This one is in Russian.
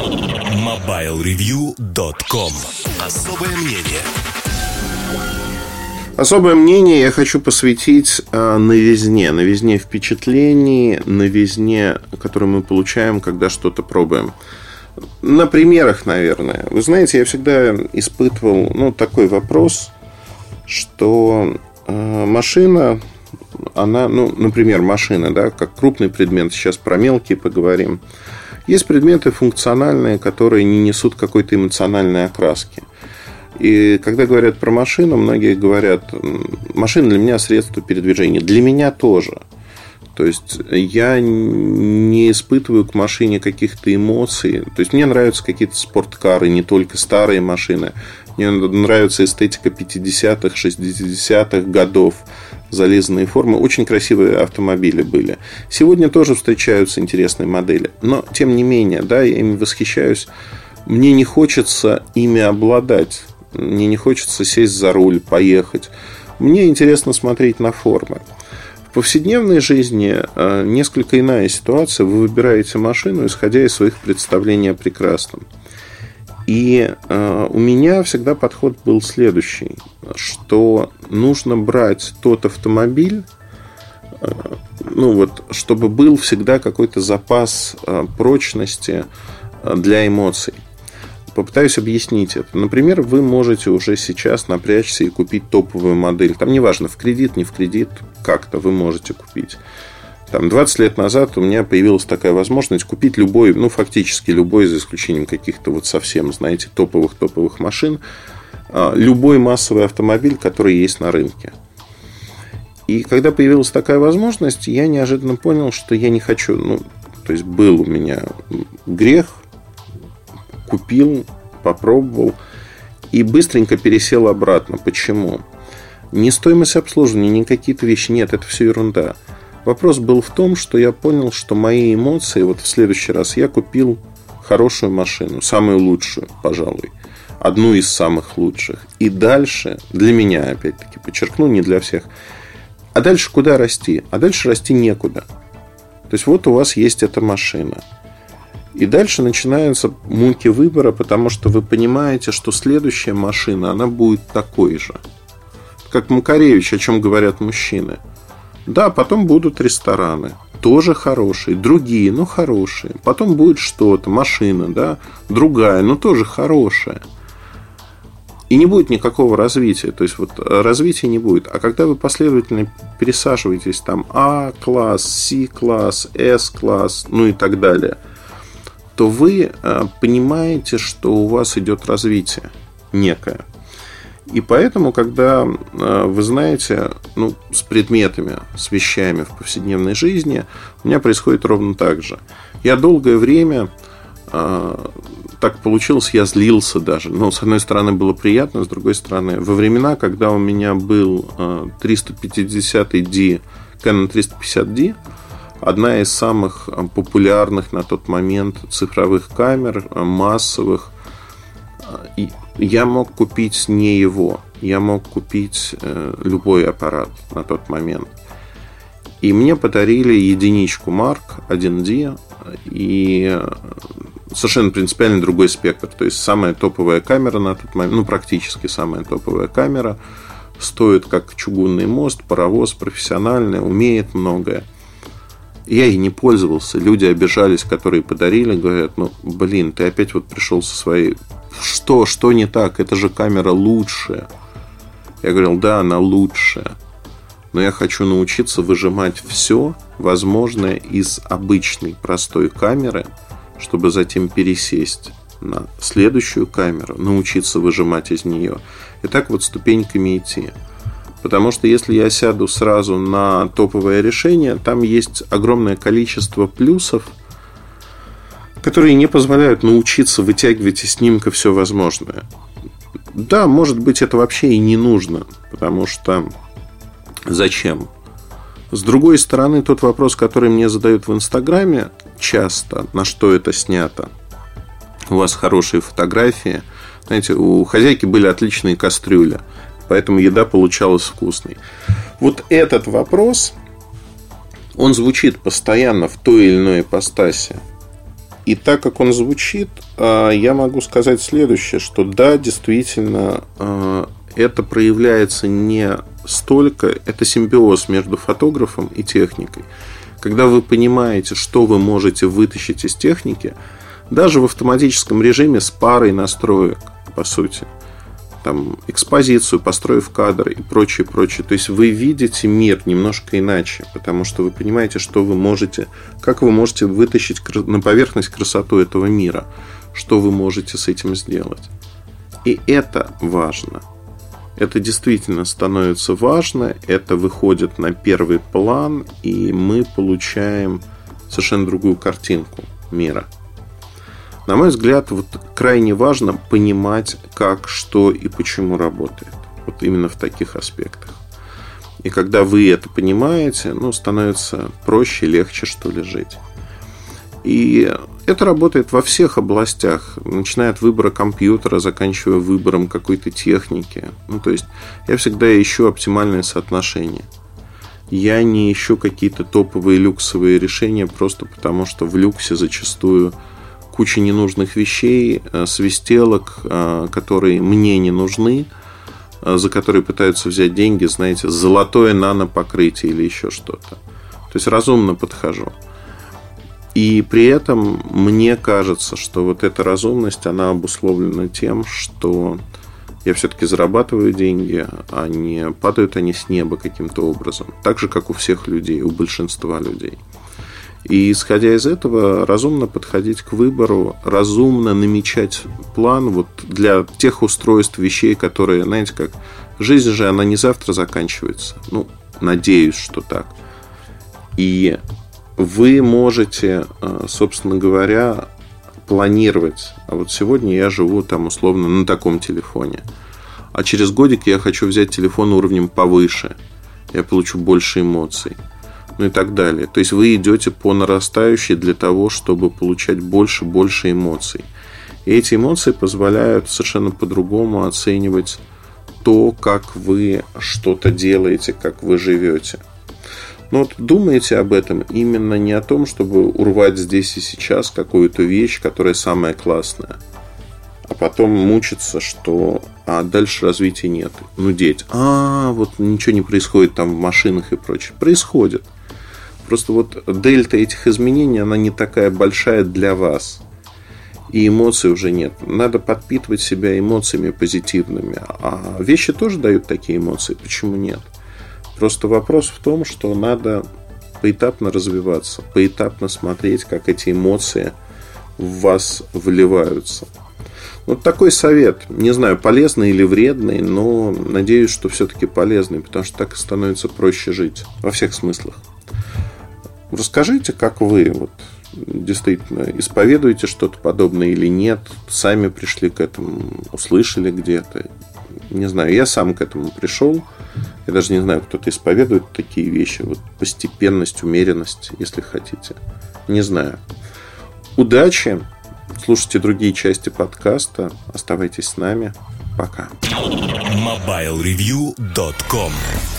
MobileReview.com Особое мнение Особое мнение я хочу посвятить э, новизне. Новизне впечатлений, новизне, которую мы получаем, когда что-то пробуем. На примерах, наверное. Вы знаете, я всегда испытывал ну, такой вопрос, что э, машина, она, ну, например, машина, да, как крупный предмет, сейчас про мелкие поговорим. Есть предметы функциональные, которые не несут какой-то эмоциональной окраски. И когда говорят про машину, многие говорят, машина для меня средство передвижения. Для меня тоже. То есть я не испытываю к машине каких-то эмоций. То есть мне нравятся какие-то спорткары, не только старые машины. Мне нравится эстетика 50-х, 60-х годов. Зализанные формы. Очень красивые автомобили были. Сегодня тоже встречаются интересные модели. Но, тем не менее, да, я ими восхищаюсь. Мне не хочется ими обладать. Мне не хочется сесть за руль, поехать. Мне интересно смотреть на формы. В повседневной жизни э, несколько иная ситуация. Вы выбираете машину, исходя из своих представлений о прекрасном. И э, у меня всегда подход был следующий, что нужно брать тот автомобиль, э, ну вот, чтобы был всегда какой-то запас прочности для эмоций. Попытаюсь объяснить это. Например, вы можете уже сейчас напрячься и купить топовую модель. Там неважно, в кредит, не в кредит, как-то вы можете купить. Там 20 лет назад у меня появилась такая возможность купить любой, ну, фактически любой, за исключением каких-то вот совсем, знаете, топовых-топовых машин, а, любой массовый автомобиль, который есть на рынке. И когда появилась такая возможность, я неожиданно понял, что я не хочу, ну, то есть был у меня грех купил, попробовал и быстренько пересел обратно. Почему? Не стоимость обслуживания, не какие-то вещи. Нет, это все ерунда. Вопрос был в том, что я понял, что мои эмоции, вот в следующий раз я купил хорошую машину, самую лучшую, пожалуй, одну из самых лучших. И дальше, для меня, опять-таки, подчеркну, не для всех, а дальше куда расти? А дальше расти некуда. То есть вот у вас есть эта машина – и дальше начинаются муки выбора, потому что вы понимаете, что следующая машина, она будет такой же. Как Макаревич, о чем говорят мужчины. Да, потом будут рестораны, тоже хорошие, другие, но хорошие. Потом будет что-то, машина, да, другая, но тоже хорошая. И не будет никакого развития. То есть, вот развития не будет. А когда вы последовательно пересаживаетесь там А-класс, С-класс, С-класс, ну и так далее – то вы э, понимаете, что у вас идет развитие некое. И поэтому, когда э, вы знаете, ну, с предметами, с вещами в повседневной жизни, у меня происходит ровно так же. Я долгое время э, так получилось, я злился даже. Но, с одной стороны, было приятно, с другой стороны, во времена, когда у меня был 350D, Canon 350D, одна из самых э, популярных на тот момент цифровых камер, э, массовых. И я мог купить не его, я мог купить э, любой аппарат на тот момент. И мне подарили единичку Mark 1D и совершенно принципиально другой спектр. То есть самая топовая камера на тот момент, ну практически самая топовая камера, стоит как чугунный мост, паровоз профессиональный, умеет многое. Я ей не пользовался. Люди обижались, которые подарили, говорят, ну, блин, ты опять вот пришел со своей... Что? Что не так? Это же камера лучшая. Я говорил, да, она лучшая. Но я хочу научиться выжимать все возможное из обычной простой камеры, чтобы затем пересесть на следующую камеру, научиться выжимать из нее. И так вот ступеньками идти. Потому что если я сяду сразу на топовое решение, там есть огромное количество плюсов, которые не позволяют научиться вытягивать из снимка все возможное. Да, может быть, это вообще и не нужно, потому что зачем? С другой стороны, тот вопрос, который мне задают в Инстаграме часто, на что это снято. У вас хорошие фотографии. Знаете, у хозяйки были отличные кастрюли поэтому еда получалась вкусной. Вот этот вопрос, он звучит постоянно в той или иной ипостаси. И так как он звучит, а, я могу сказать следующее, что да, действительно, а, это проявляется не столько, это симбиоз между фотографом и техникой. Когда вы понимаете, что вы можете вытащить из техники, даже в автоматическом режиме с парой настроек, по сути – там, экспозицию, построив кадр и прочее, прочее. То есть вы видите мир немножко иначе, потому что вы понимаете, что вы можете, как вы можете вытащить на поверхность красоту этого мира, что вы можете с этим сделать. И это важно. Это действительно становится важно, это выходит на первый план, и мы получаем совершенно другую картинку мира – на мой взгляд, вот крайне важно понимать, как, что и почему работает. Вот именно в таких аспектах. И когда вы это понимаете, ну, становится проще, легче, что ли, жить. И это работает во всех областях, начиная от выбора компьютера, заканчивая выбором какой-то техники. Ну, то есть я всегда ищу оптимальное соотношение. Я не ищу какие-то топовые люксовые решения просто потому, что в люксе зачастую куча ненужных вещей, э, свистелок, э, которые мне не нужны, э, за которые пытаются взять деньги, знаете, золотое нано-покрытие или еще что-то. То есть разумно подхожу. И при этом мне кажется, что вот эта разумность, она обусловлена тем, что я все-таки зарабатываю деньги, а не падают они с неба каким-то образом. Так же, как у всех людей, у большинства людей. И исходя из этого, разумно подходить к выбору, разумно намечать план вот для тех устройств, вещей, которые, знаете, как жизнь же, она не завтра заканчивается. Ну, надеюсь, что так. И вы можете, э, собственно говоря, планировать. А вот сегодня я живу там условно на таком телефоне. А через годик я хочу взять телефон уровнем повыше. Я получу больше эмоций ну и так далее. То есть вы идете по нарастающей для того, чтобы получать больше, больше эмоций. И эти эмоции позволяют совершенно по-другому оценивать то, как вы что-то делаете, как вы живете. Но вот думайте об этом именно не о том, чтобы урвать здесь и сейчас какую-то вещь, которая самая классная, а потом мучиться, что а дальше развития нет. Ну, деть. А, вот ничего не происходит там в машинах и прочее. Происходит. Просто вот дельта этих изменений, она не такая большая для вас. И эмоций уже нет. Надо подпитывать себя эмоциями позитивными. А вещи тоже дают такие эмоции. Почему нет? Просто вопрос в том, что надо поэтапно развиваться, поэтапно смотреть, как эти эмоции в вас вливаются. Вот такой совет. Не знаю, полезный или вредный, но надеюсь, что все-таки полезный, потому что так становится проще жить во всех смыслах. Расскажите, как вы вот, действительно исповедуете что-то подобное или нет, сами пришли к этому, услышали где-то. Не знаю, я сам к этому пришел. Я даже не знаю, кто-то исповедует такие вещи. Вот постепенность, умеренность, если хотите. Не знаю. Удачи. Слушайте другие части подкаста. Оставайтесь с нами. Пока. MobileReview.com